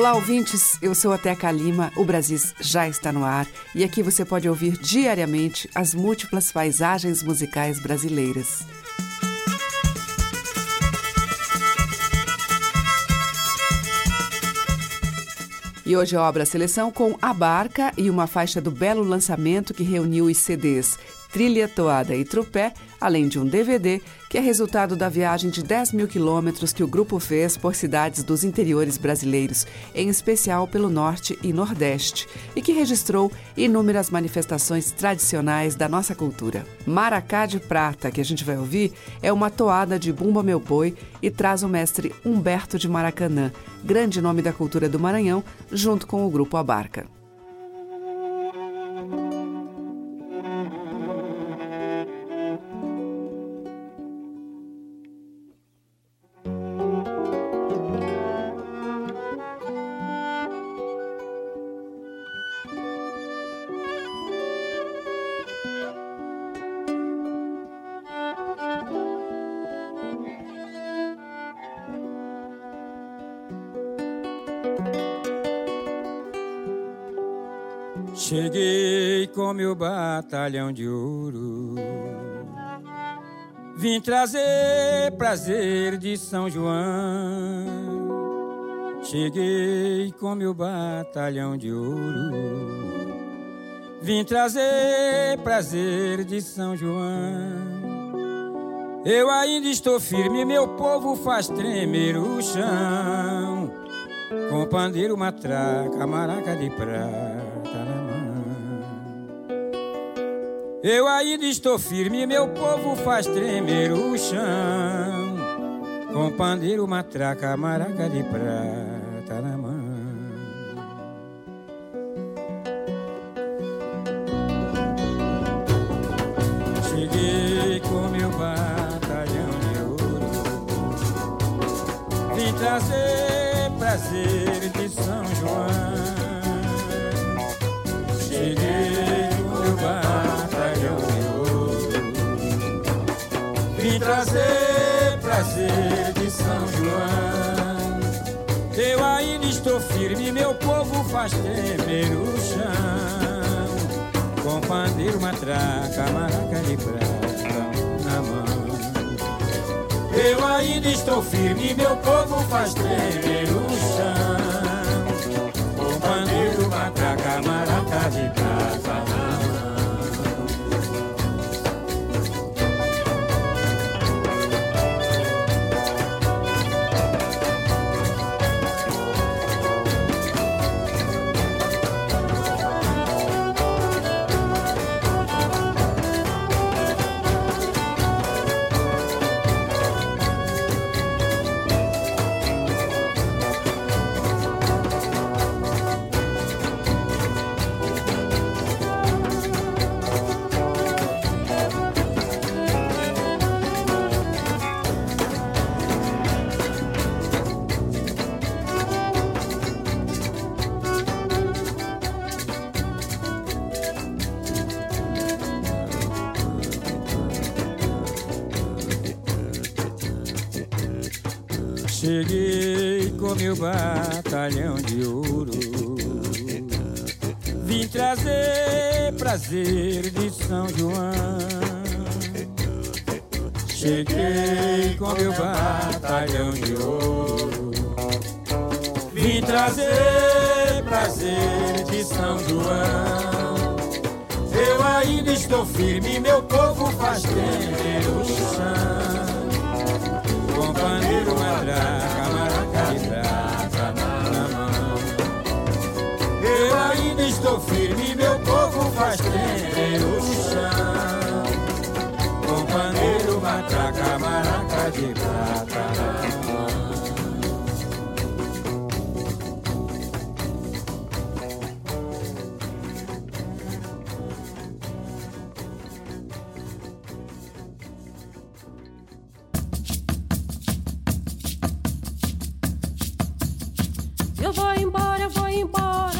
Olá, ouvintes. Eu sou a Teca Lima. O Brasis já está no ar e aqui você pode ouvir diariamente as múltiplas paisagens musicais brasileiras. E hoje a seleção com A Barca e uma faixa do belo lançamento que reuniu os CDs Trilha, Toada e Trupé, além de um DVD que é resultado da viagem de 10 mil quilômetros que o grupo fez por cidades dos interiores brasileiros, em especial pelo Norte e Nordeste, e que registrou inúmeras manifestações tradicionais da nossa cultura. Maracá de Prata, que a gente vai ouvir, é uma toada de Bumba Meu Boi e traz o mestre Humberto de Maracanã, grande nome da cultura do Maranhão, junto com o grupo Abarca. Cheguei com meu batalhão de ouro. Vim trazer prazer de São João. Cheguei com meu batalhão de ouro. Vim trazer prazer de São João. Eu ainda estou firme, meu povo faz tremer o chão. Com pandeiro, matraca, maraca de prata Eu ainda estou firme, meu povo faz tremer o chão. Com pandeiro, matraca, maraca de prata firme, meu povo faz tremer o chão. Com pandeiro, matraca, maraca de prata na mão. Eu ainda estou firme, meu povo faz tremer o chão. Com pandeiro, matraca, maraca de prata na mão. Meu batalhão de ouro. Vim trazer prazer de São João. Cheguei com meu batalhão de ouro. Vim trazer prazer de São João. Eu ainda estou firme, meu povo faz tremer o chão estou firme, meu povo faz tremer o chão. Com pandeiro, matraca, maraca de prata. Eu vou embora, eu vou embora.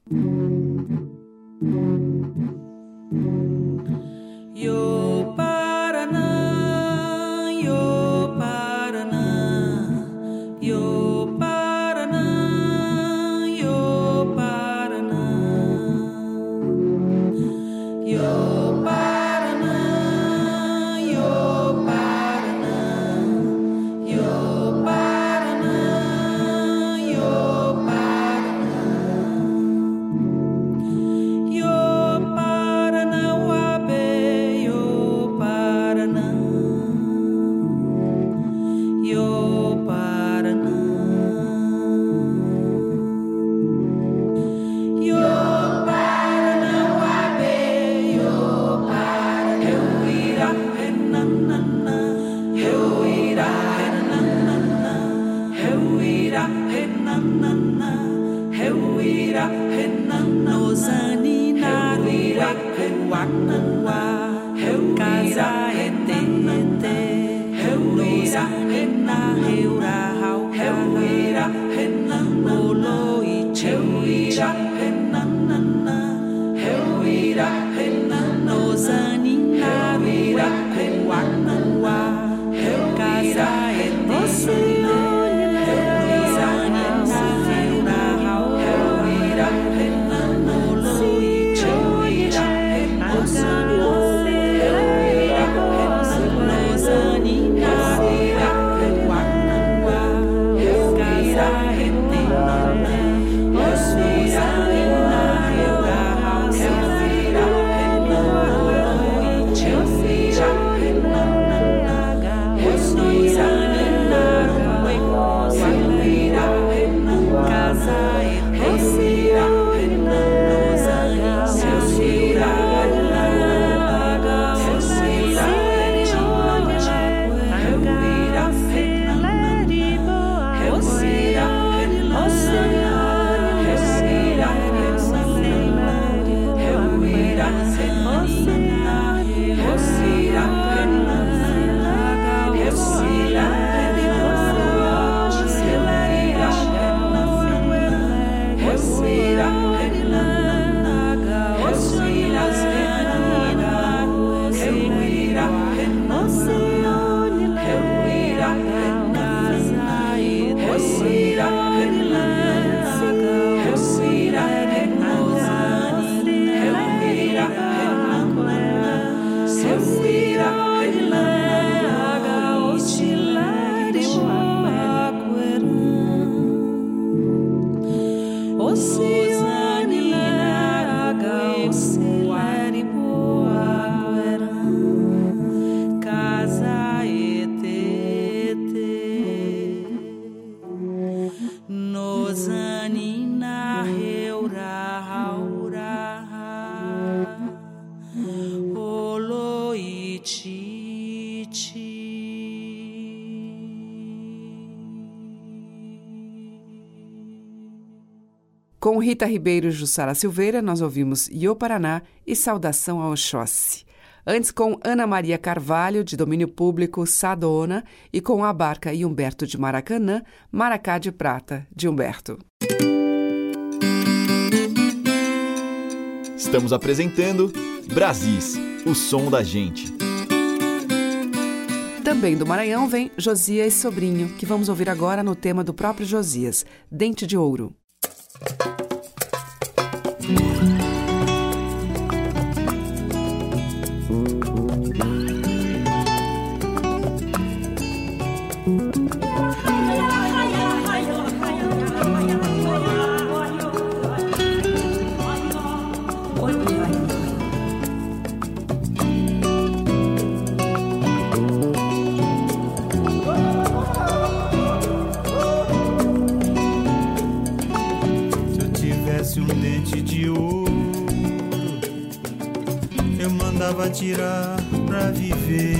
Rita Ribeiro e Jussara Silveira, nós ouvimos Iô Paraná e Saudação ao Oxóssi. Antes, com Ana Maria Carvalho, de domínio público, Sadona, e com a Barca e Humberto de Maracanã, Maracá de Prata, de Humberto. Estamos apresentando Brasis, o som da gente. Também do Maranhão vem Josias Sobrinho, que vamos ouvir agora no tema do próprio Josias, Dente de Ouro. Thank you. Tirar pra viver.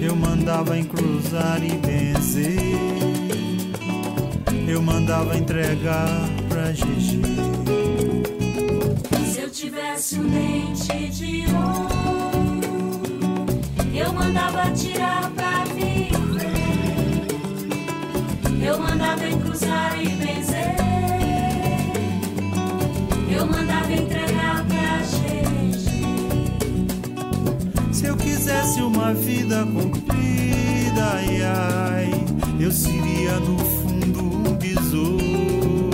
Eu mandava encruzar e benzer. Eu mandava entregar pra GG. Se eu tivesse um dente de ouro, eu mandava tirar pra viver. Eu mandava encruzar e benzer. Eu mandava entregar quisesse uma vida comprida, ai ai, eu seria no fundo um besouro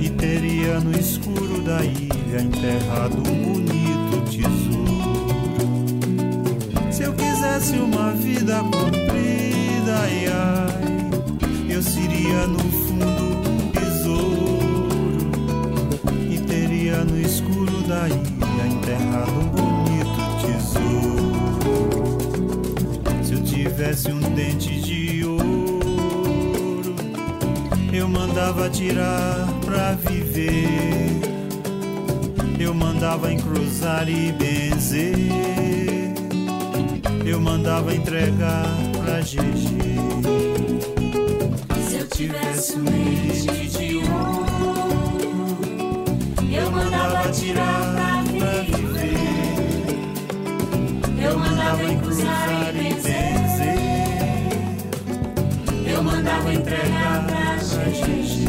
e teria no escuro da ilha enterrado um bonito tesouro. Se eu quisesse uma vida comprida, ai ai, eu seria no fundo um besouro e teria no escuro da ilha tivesse um dente de ouro, eu mandava tirar pra viver. Eu mandava encruzar e benzer. Eu mandava entregar pra GG. Se eu tivesse um dente de ouro, eu mandava tirar pra viver. Eu mandava encruzar e benzer. Entregar pra gente.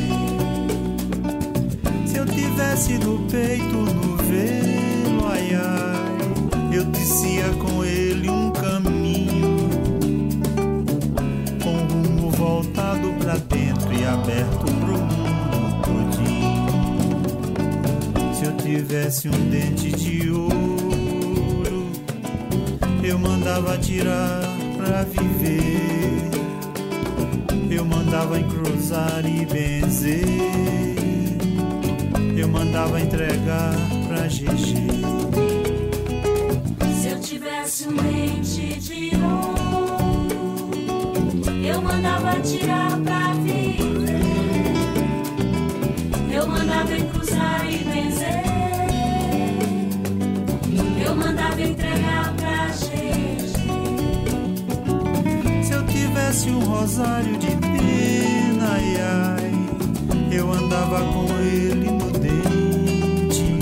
Se eu tivesse no peito no velo, ai ai, eu descia com ele um caminho, com rumo voltado pra dentro e aberto pro mundo todinho. Se eu tivesse um dente de ouro, eu mandava tirar pra viver. Eu mandava encruzar e benzer. Eu mandava entregar pra GG. Se eu tivesse um dente de ouro, eu mandava tirar pra viver. Eu mandava encruzar e benzer. Tivesse um rosário de pena, ai ai, eu andava com ele no dente.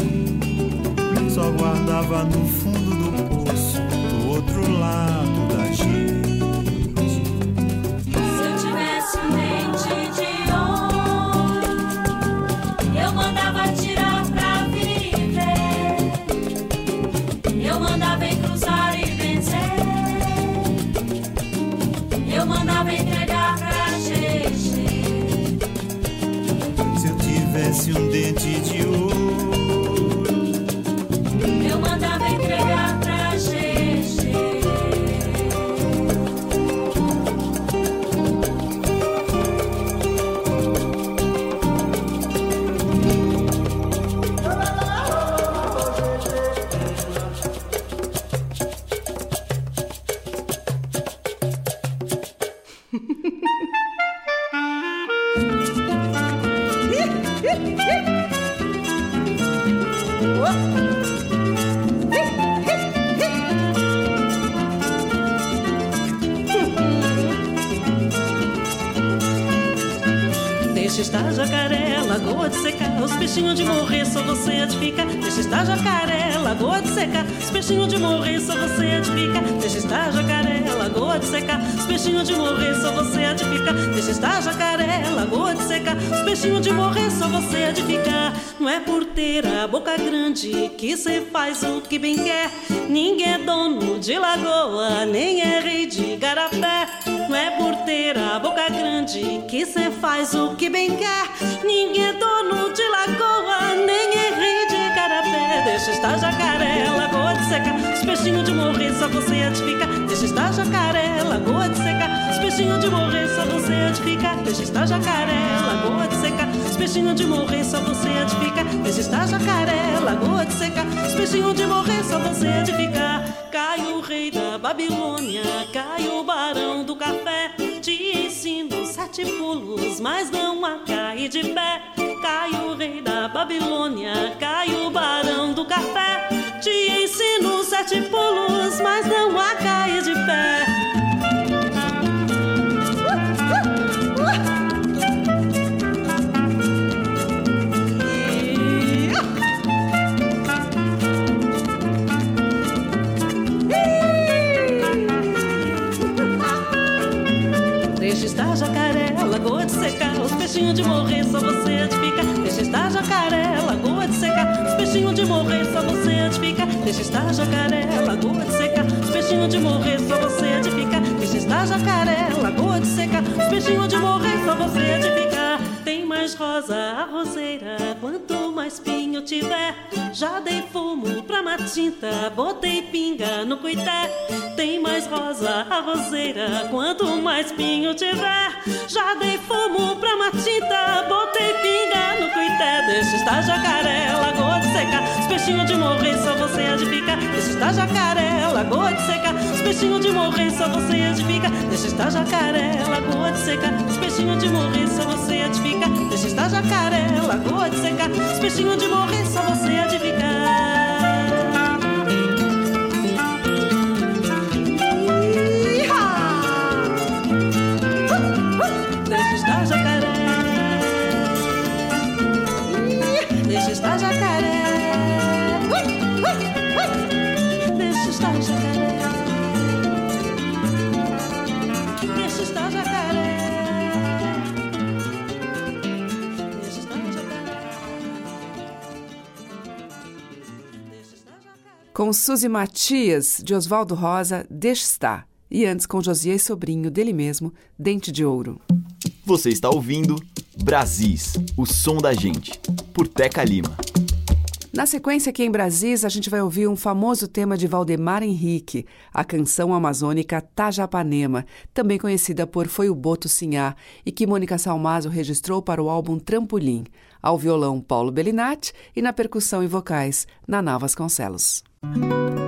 Só guardava no fundo do poço, do outro lado um dente de lagoa de seca. Os peixinhos de morrer, só você edifica. Deixa estar jacaré, lagoa de seca. Os peixinhos de morrer, só você edifica. Deixa estar jacaré, lagoa de seca. Os peixinhos de morrer, só você edifica. Deixa estar jacaré, lagoa de seca. Os peixinhos de morrer, só você edifica. Não é por ter a boca grande que cê faz o que bem quer. Ninguém é dono de lagoa, nem é rei de garapé. É por ter a boca grande que cê faz o que bem quer. Ninguém é dono de lagoa, nem é rei de garapé. Deixa estar jacaré, lagoa de seca. Os peixinhos de morrer, só você edifica. Deixa estar jacaré, lagoa de seca. Os peixinhos de morrer, só você edifica. Deixa estar jacaré, lagoa de seca. Os peixinhos de morrer, só você edifica. Deixa estar jacaré, lagoa de seca. Os peixinhos de morrer, só você edifica. Cai o rei da Babilônia, cai o barão do café. Te ensino sete pulos, mas não a cair de pé. Cai o rei da Babilônia, cai o barão do café. Te ensino sete pulos, mas não a cair de pé. Morrer, só você edifica. Deixa estar jacaré, lagoa de seca. Os peixinhos de morrer, só você edifica. Deixa estar jacaré, lagoa de seca. Os peixinhos de morrer, só você edifica. Deixa estar jacaré, lagoa de seca. Os peixinhos de morrer, só você Tem mais rosa a roseira, quanto mais pinho tiver. Já dei fumo pra matinta, botei pinga no cuité. Tem mais rosa a roseira, quanto mais pinho tiver. Já dei fumo pra matinta, botei pinga no cuité. Deixa estar jacaré, lagoa de seca. Os peixinhos de morrer, só você edifica. Deixa estar jacaré, lagoa de seca. Os peixinhos de morrer, só você edifica. Deixa estar jacaré, lagoa de seca. Os peixinhos de morrer, só você edifica. Deixa estar jacaré, lagoa de seca. Os peixinhos de morrer, só você edifica. Deixa Com Suzy Matias, de Oswaldo Rosa, Deixa Estar. E antes com Josias Sobrinho, dele mesmo, Dente de Ouro. Você está ouvindo Brasis, o som da gente, por Teca Lima. Na sequência, aqui em Brasis, a gente vai ouvir um famoso tema de Valdemar Henrique, a canção amazônica Tajapanema, também conhecida por Foi o Boto Sinhá, e que Mônica Salmazo registrou para o álbum Trampolim, ao violão Paulo Bellinati e na percussão e vocais Naná Vasconcelos. Tajapanema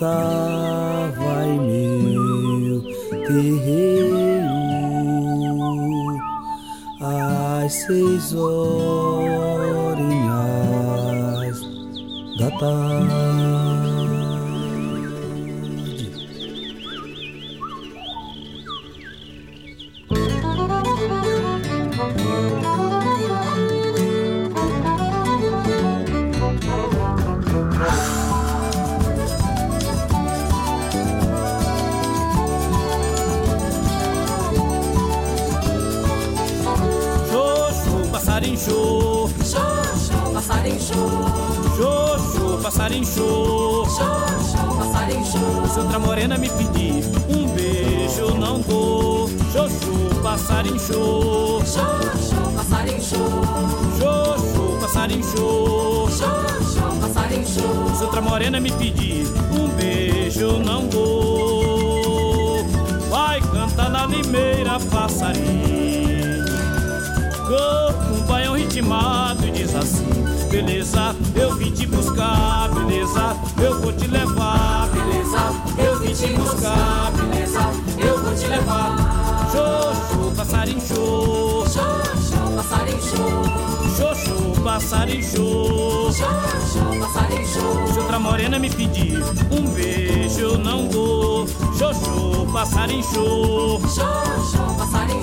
não Passarinho xô. Xoxô, passarinho xô. Se outra morena me pedir um beijo, eu não dou. Vai cantar na limeira, passarinho. Com um baião ritmado e diz assim: Beleza, eu vim te buscar, beleza, eu vou te levar, Beleza, eu vim te buscar. Beleza, eu vou te levar. Xoxô, passarinho xô. Passarinho xô. Xoxô, passarinho xô. Xoxô, passarinho. Se outra morena me pedir um beijo, eu não dou. Xoxô, passarinho xô. Xoxô, passarinho.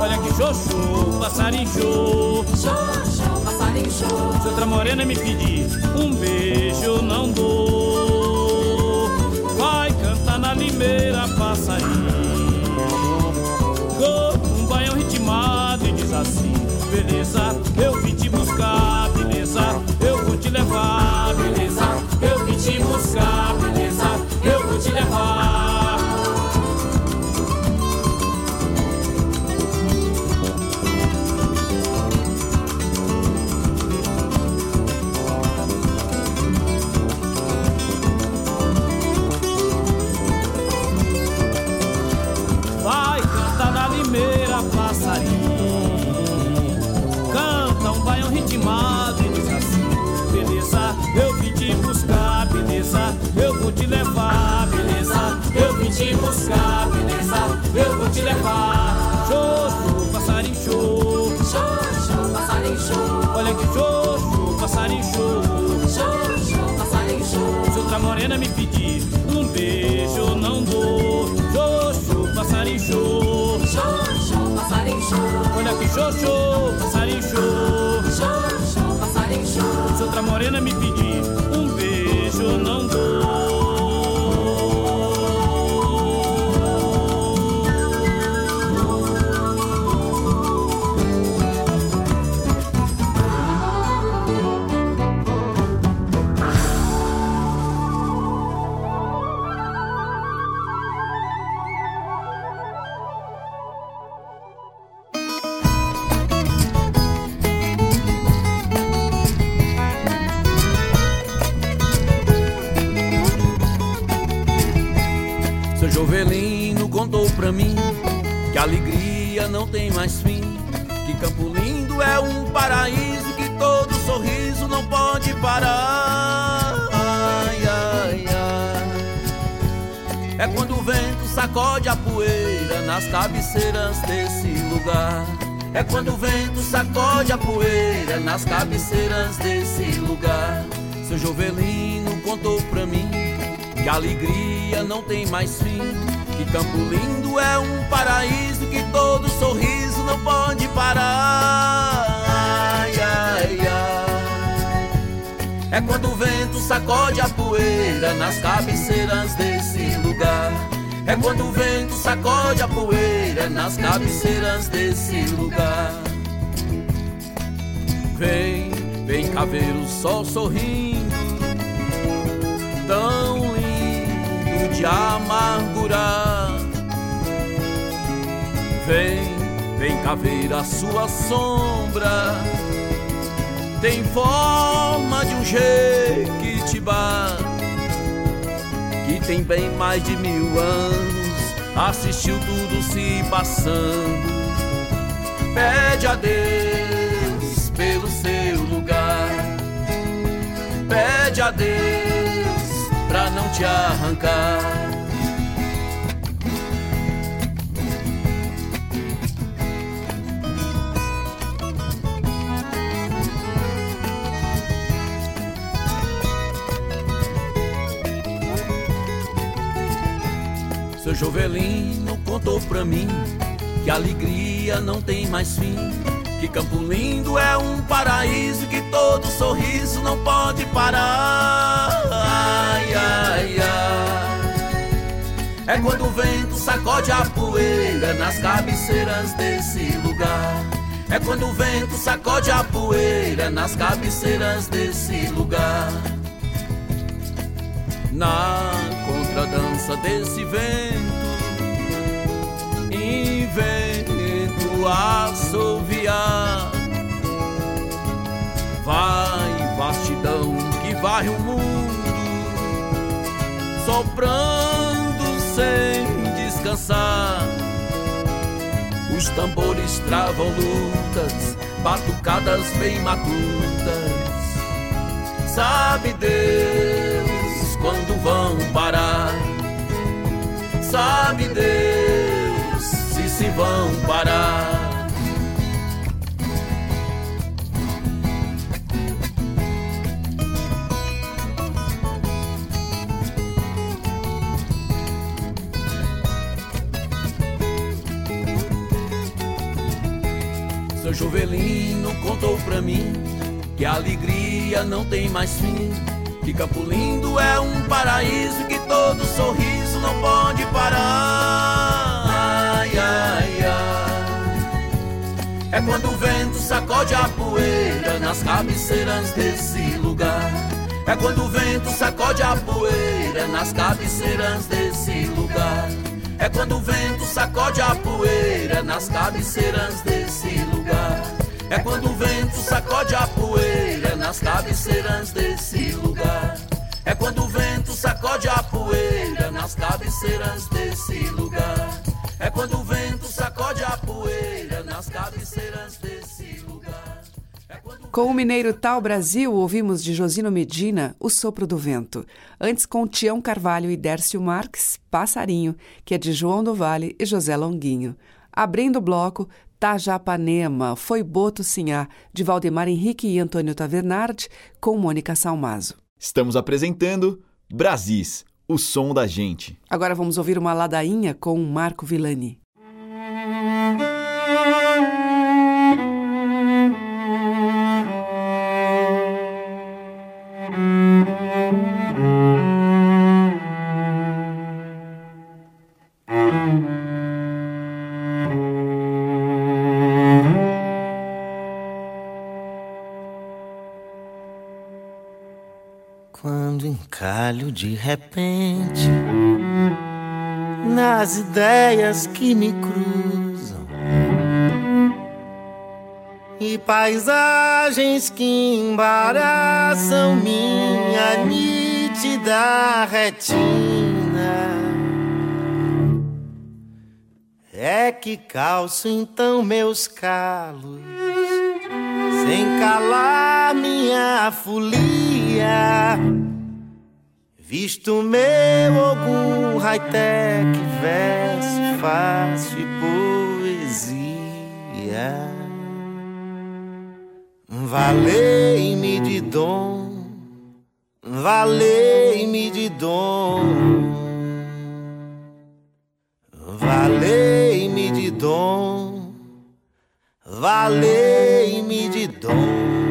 Olha que xoxô, passarinho xô. Xoxô, passarinho. Se outra morena me pedir um beijo, eu não dou. Vai cantar na limeira, passarinho. Beleza, eu vim te buscar, te buscar, beleza eu vou te levar. Xoxo, passarinho show. Xoxo, passarinho show. Olha que xoxo, passarinho show. Xoxo, passarinho show. Se outra morena me pedir um beijo, não dou. Xoxo, passarinho show. Xoxo, passarinho show. Olha que xoxo, passarinho show. Xoxo, passarinho show. Se outra morena me pedir nas cabeceiras desse lugar. Seu Jovelino contou pra mim que a alegria não tem mais fim. Que Campo Lindo é um paraíso que todo sorriso não pode parar. Ai, ai, ai. É quando o vento sacode a poeira nas cabeceiras desse lugar. É quando o vento sacode a poeira nas cabeceiras desse lugar. Vem cá ver o sol sorrindo, tão lindo de amargurar. Vem, vem cá ver a sua sombra. Tem forma de um jequitibá que tem bem mais de mil anos. Assistiu tudo se passando. Pede a Deus Pede a Deus pra não te arrancar. Seu Jovelino contou pra mim que alegria não tem mais fim. Que Campo Lindo é um paraíso que todo sorriso não pode parar. Ai, ai, ai. É quando o vento sacode a poeira nas cabeceiras desse lugar. É quando o vento sacode a poeira nas cabeceiras desse lugar. Na contradança desse vento, invento assoviar. Vai, vastidão que varre o mundo, soprando sem descansar. Os tambores travam lutas, batucadas bem matutas. Sabe Deus quando vão parar? Sabe Deus se vão parar? Seu Jovelino contou pra mim que a alegria não tem mais fim. Que Campo Lindo é um paraíso que todo sorriso não pode parar. É quando o vento sacode a poeira nas cabeceiras desse lugar. É quando o vento sacode a poeira nas cabeceiras desse lugar. É quando o vento sacode a poeira nas cabeceiras desse lugar. É quando o vento sacode a poeira nas cabeceiras desse lugar. É quando o vento sacode a poeira nas cabeceiras desse lugar. É quando o vento sacode a nas cabeceiras desse lugar. É Com o mineiro Tal Brasil, ouvimos de Josino Medina O Sopro do Vento. Antes, com Tião Carvalho e Dércio Marques, Passarinho, que é de João do Vale e José Longuinho. Abrindo o bloco, Tajapanema, Foi Boto Sinhá, de Valdemar Henrique e Antônio Tavernard, com Mônica Salmazo. Estamos apresentando Brasis, o som da gente. Agora vamos ouvir uma ladainha com Marco Villani. Encalho de repente nas ideias que me cruzam e paisagens que embaraçam minha nítida retina. É que calço então meus calos, sem calar minha folia. Visto meu algum high-tech, verso fácil e poesia. Valei-me de dom, valei-me de dom. Valei-me de dom, valei-me de dom.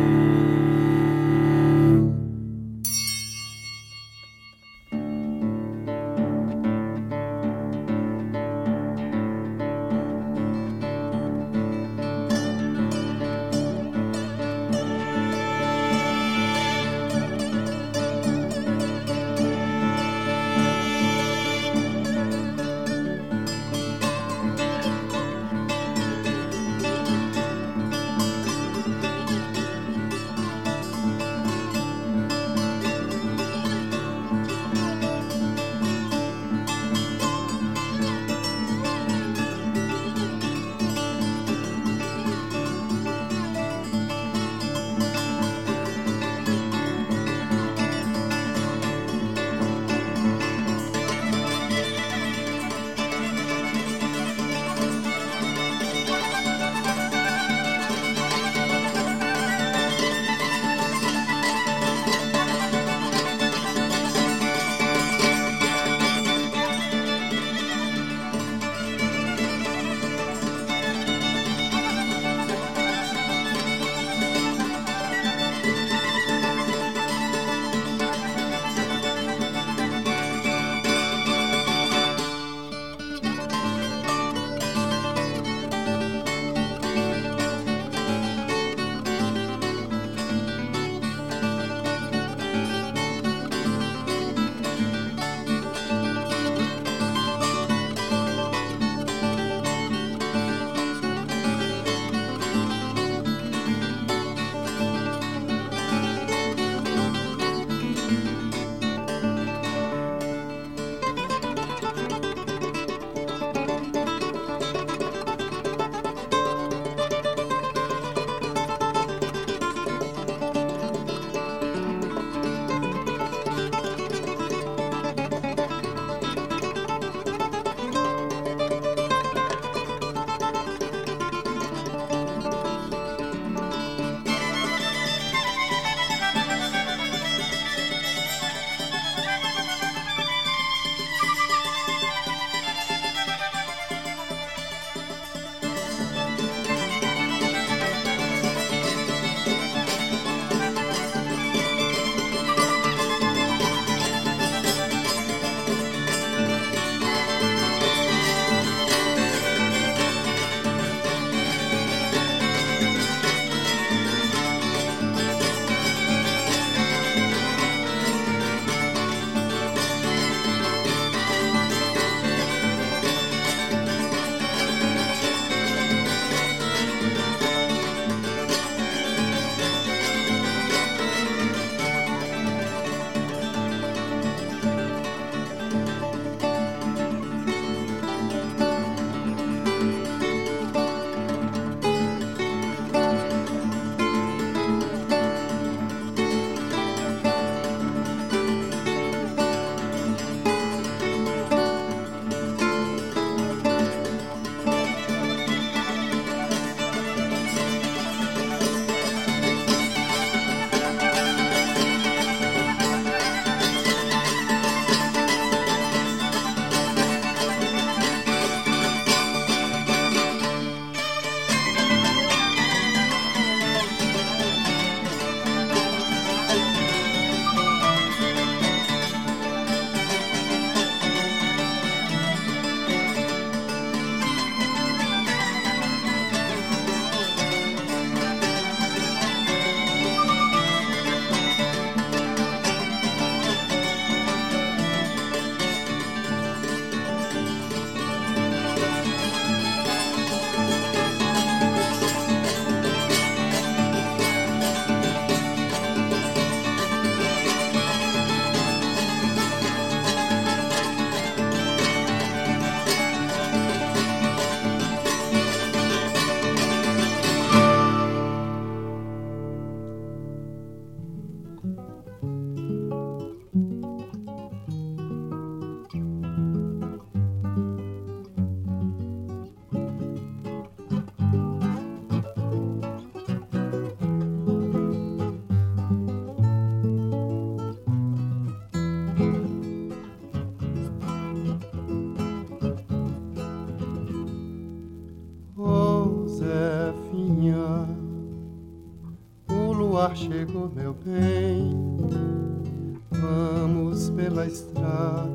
Chegou, meu bem. Vamos pela estrada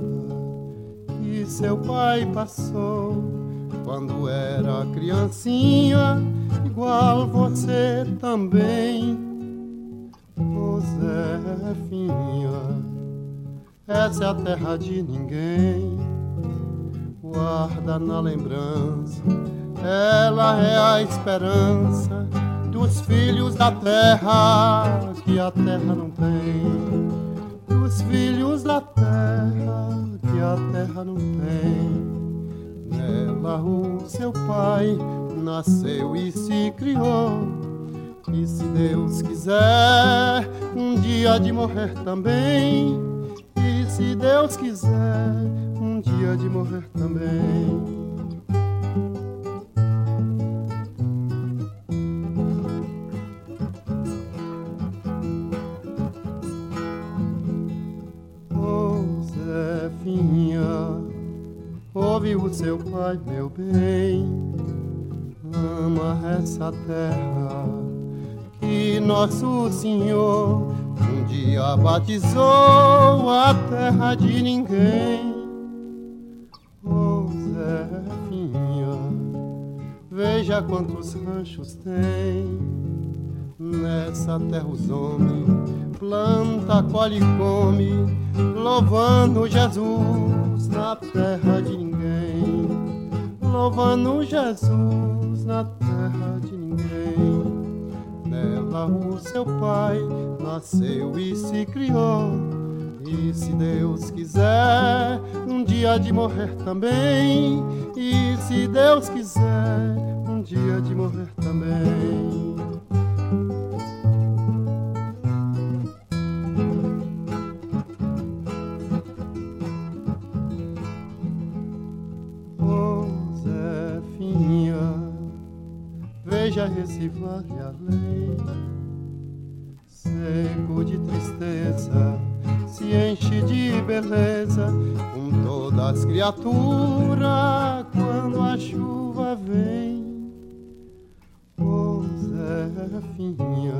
que seu pai passou quando era criancinha, igual você também. Ô Zefinha, essa é a terra de ninguém. Guarda na lembrança, ela é a esperança dos filhos da terra que a terra não tem. Dos filhos da terra que a terra não tem. Nela o seu pai nasceu e se criou. E se Deus quiser, um dia de morrer também. E se Deus quiser, um dia de morrer também. Ouve o seu pai, meu bem. Ama essa terra que nosso Senhor um dia batizou a terra de ninguém. Oh, Zefinha, veja quantos ranchos tem. Nessa terra os homens planta, colhe e come, louvando Jesus na terra de ninguém. Louvando Jesus na terra de ninguém. Nela o seu pai nasceu e se criou. E se Deus quiser, um dia de morrer também. E se Deus quiser, um dia de morrer também. Veja esse vale além, seco de tristeza, se enche de beleza com todas as criaturas quando a chuva vem. Oh, Zefinha,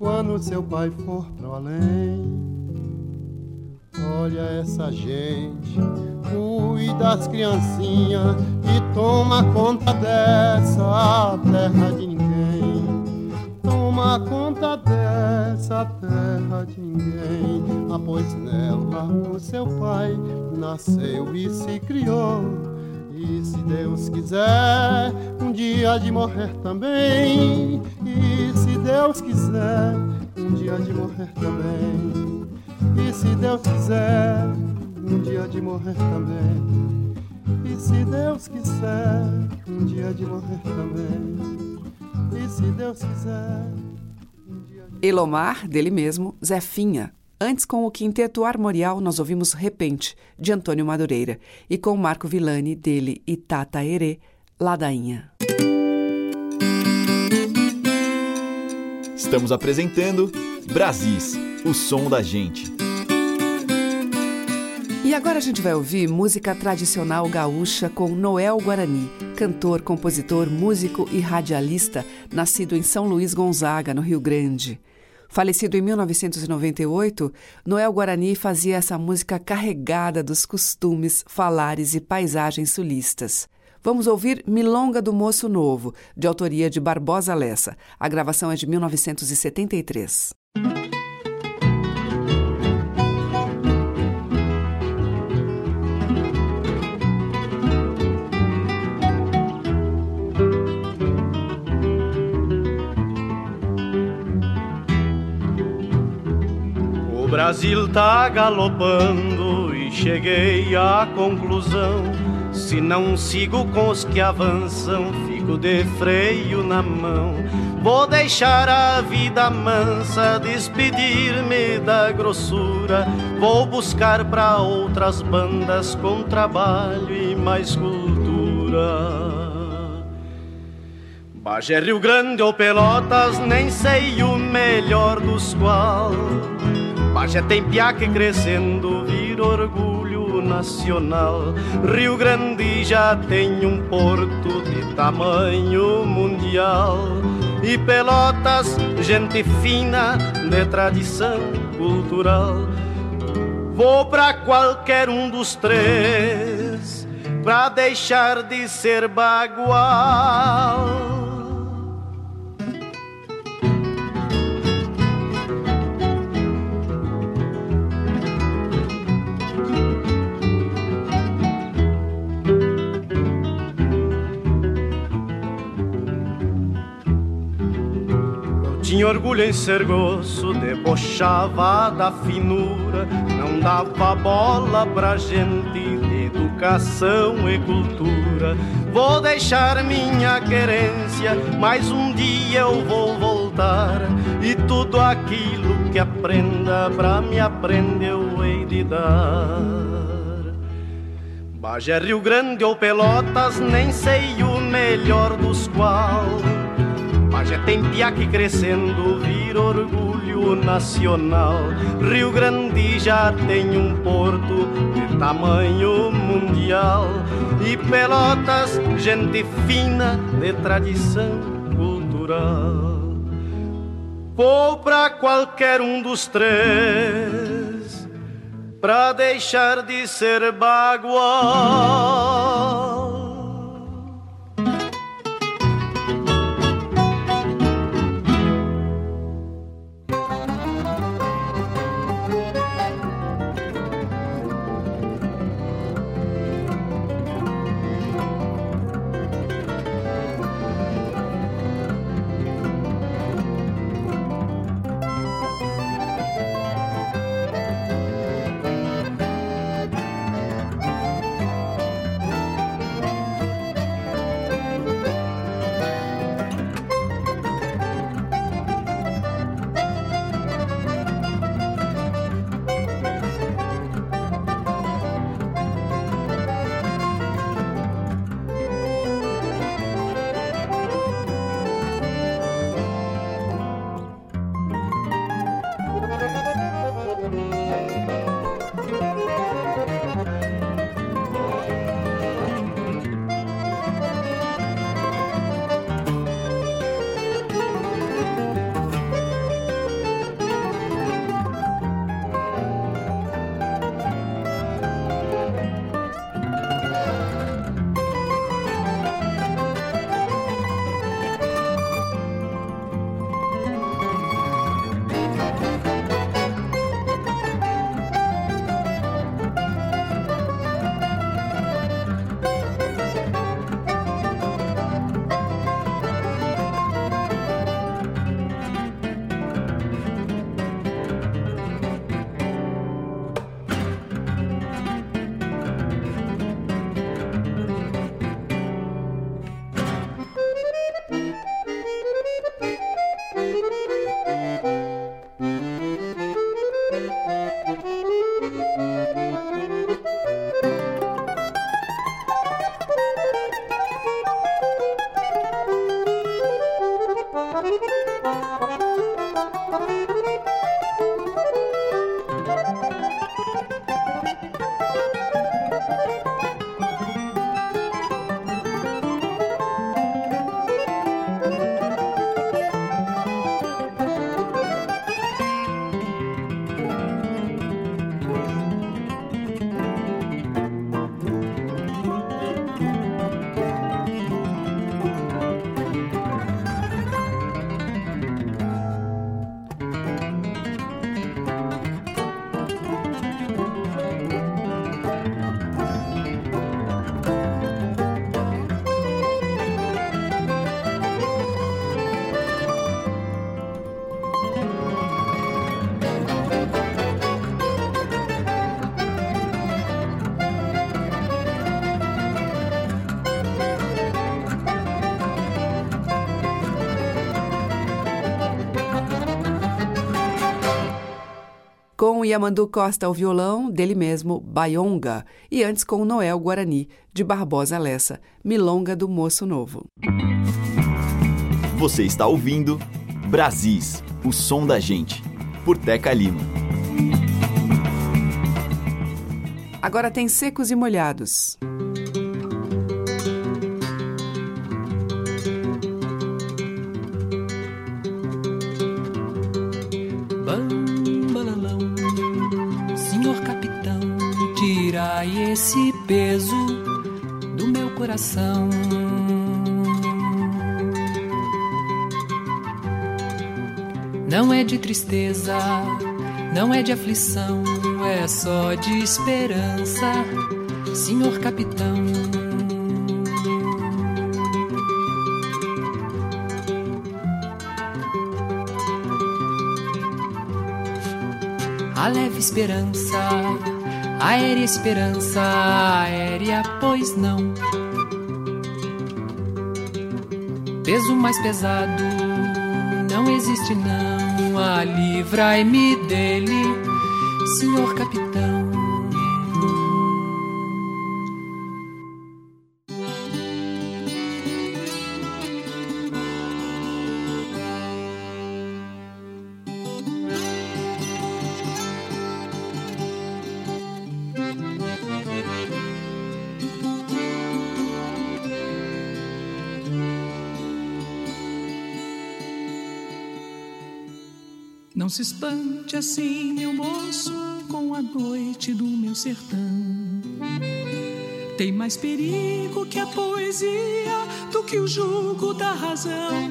quando seu pai for pro além. Olha essa gente, cuida das criancinhas e toma conta dessa terra de ninguém. Toma conta dessa terra de ninguém. Ah, pois nela o seu pai nasceu e se criou. E se Deus quiser, um dia de morrer também. E se Deus quiser, um dia de morrer também. E se Deus quiser, um dia de morrer também. E se Deus quiser, um dia de morrer também. E se Deus quiser. Um dia de... Elomar, dele mesmo, Zefinha. Antes, com o quinteto armorial, nós ouvimos Repente, de Antônio Madureira. E com Marco Villani, dele e Tata Herê, Ladainha. Estamos apresentando Brasis, o som da gente. E agora a gente vai ouvir música tradicional gaúcha com Noel Guarani, cantor, compositor, músico e radialista, nascido em São Luís Gonzaga, no Rio Grande. Falecido em 1998, Noel Guarani fazia essa música carregada dos costumes, falares e paisagens sulistas. Vamos ouvir Milonga do Moço Novo, de autoria de Barbosa Lessa. A gravação é de 1973. Brasil tá galopando e cheguei à conclusão. Se não sigo com os que avançam, fico de freio na mão. Vou deixar a vida mansa, despedir-me da grossura. Vou buscar para outras bandas com trabalho e mais cultura. Bagé, Rio Grande ou Pelotas, nem sei o melhor dos qual. Bagé tem piaque crescendo, vira orgulho nacional. Rio Grande já tem um porto de tamanho mundial. e Pelotas, gente fina de tradição cultural. Vou pra qualquer um dos três pra deixar de ser bagual. Tinha orgulho em ser grosso, debochava da finura, não dava bola pra gente de educação e cultura. Vou deixar minha querência, mas um dia eu vou voltar e tudo aquilo que aprenda pra me aprender eu hei de dar. Bagé, Rio Grande ou Pelotas, nem sei o melhor dos qual Bagé tem piaque crescendo, vira orgulho nacional. Rio Grande já tem um porto de tamanho mundial. E Pelotas, gente fina de tradição cultural. Vou pra qualquer um dos três, pra deixar de ser bagual. com Yamandu Costa ao violão, dele mesmo, Baionga, e antes com Noel Guarani, de Barbosa Lessa, Milonga do Moço Novo. Você está ouvindo Brasis, o som da gente, por Teca Lima. Agora tem secos e molhados. Bom tirai esse peso do meu coração. Não é de tristeza, não é de aflição, é só de esperança, senhor capitão. A leve esperança, aérea esperança, aérea, pois não. Peso mais pesado não existe não, ah, livrai-me dele, senhor capitão. Se espante assim, meu moço, com a noite do meu sertão. Tem mais perigo que a poesia do que o jugo da razão.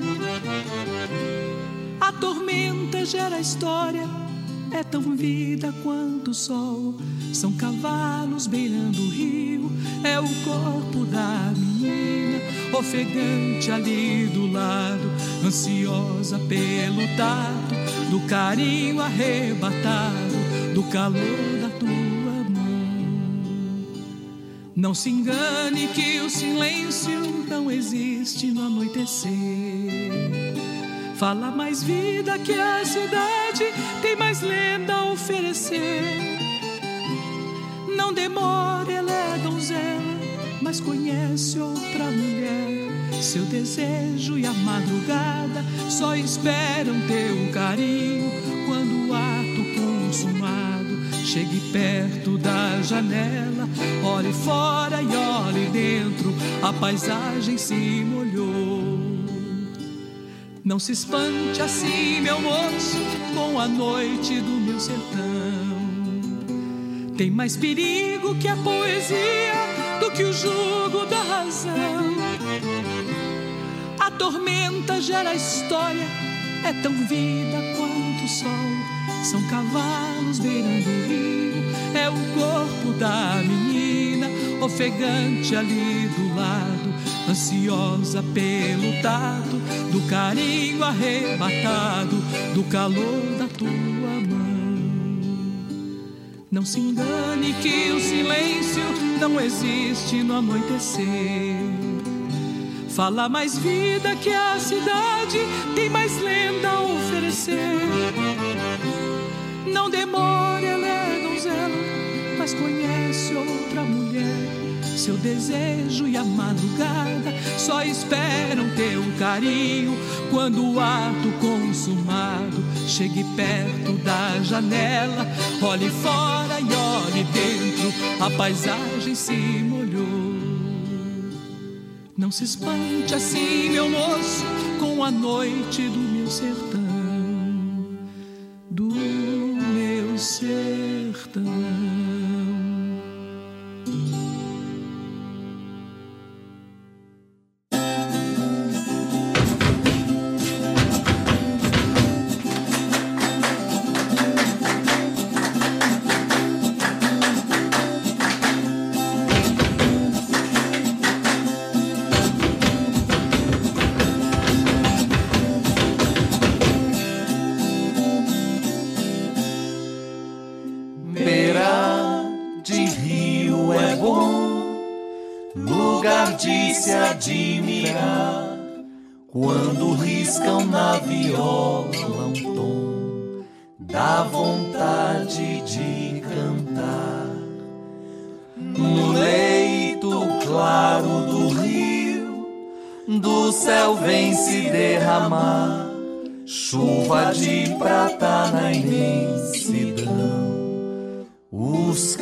A tormenta gera história, é tão vida quanto o sol. São cavalos beirando o rio, é o corpo da menina, ofegante ali do lado, ansiosa pelo tato do carinho arrebatado, do calor da tua mão. Não se engane que o silêncio não existe no anoitecer. Fala mais vida que a cidade tem mais lenda a oferecer. Não demore, ela é donzela, mas conhece outra mulher. Seu desejo e a madrugada só esperam teu carinho quando o ato consumado chegue perto da janela. Olhe fora e olhe dentro, a paisagem se molhou. Não se espante assim, meu moço, com a noite do meu sertão. Tem mais perigo que a poesia do que o jugo da razão. Tormenta gera história, é tão vida quanto o sol. São cavalos beirando o rio, é o corpo da menina, ofegante ali do lado, ansiosa pelo tato, do carinho arrebatado, do calor da tua mão. Não se engane que o silêncio não existe no anoitecer. Fala mais vida que a cidade tem mais lenda a oferecer. Não demore, ela é donzela, mas conhece outra mulher. Seu desejo e a madrugada só esperam teu carinho quando o ato consumado chegue perto da janela. Olhe fora e olhe dentro, a paisagem se molhou. Não se espante assim, meu moço, com a noite do meu sertão, do meu sertão. Chuva de prata na imensidão. Os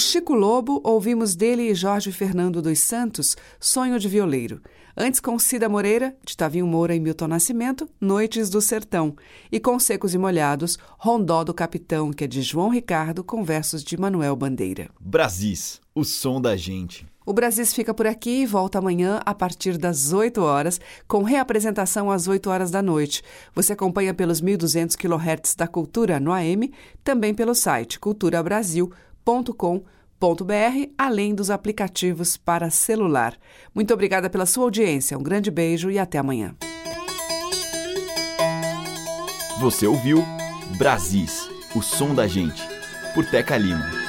Chico Lobo, ouvimos dele e Jorge Fernando dos Santos, Sonho de Violeiro. Antes, com Cida Moreira, de Tavinho Moura e Milton Nascimento, Noites do Sertão. E com Secos e Molhados, Rondó do Capitão, que é de João Ricardo, com versos de Manuel Bandeira. Brasis, o som da gente. O Brasis fica por aqui e volta amanhã a partir das 8 horas, com reapresentação às 8 horas da noite. Você acompanha pelos 1.200 kHz da Cultura no AM, também pelo site culturabrasil.com com.br, além dos aplicativos para celular. Muito obrigada pela sua audiência, um grande beijo e até amanhã. Você ouviu Brasis, o som da gente, por Teca Lima.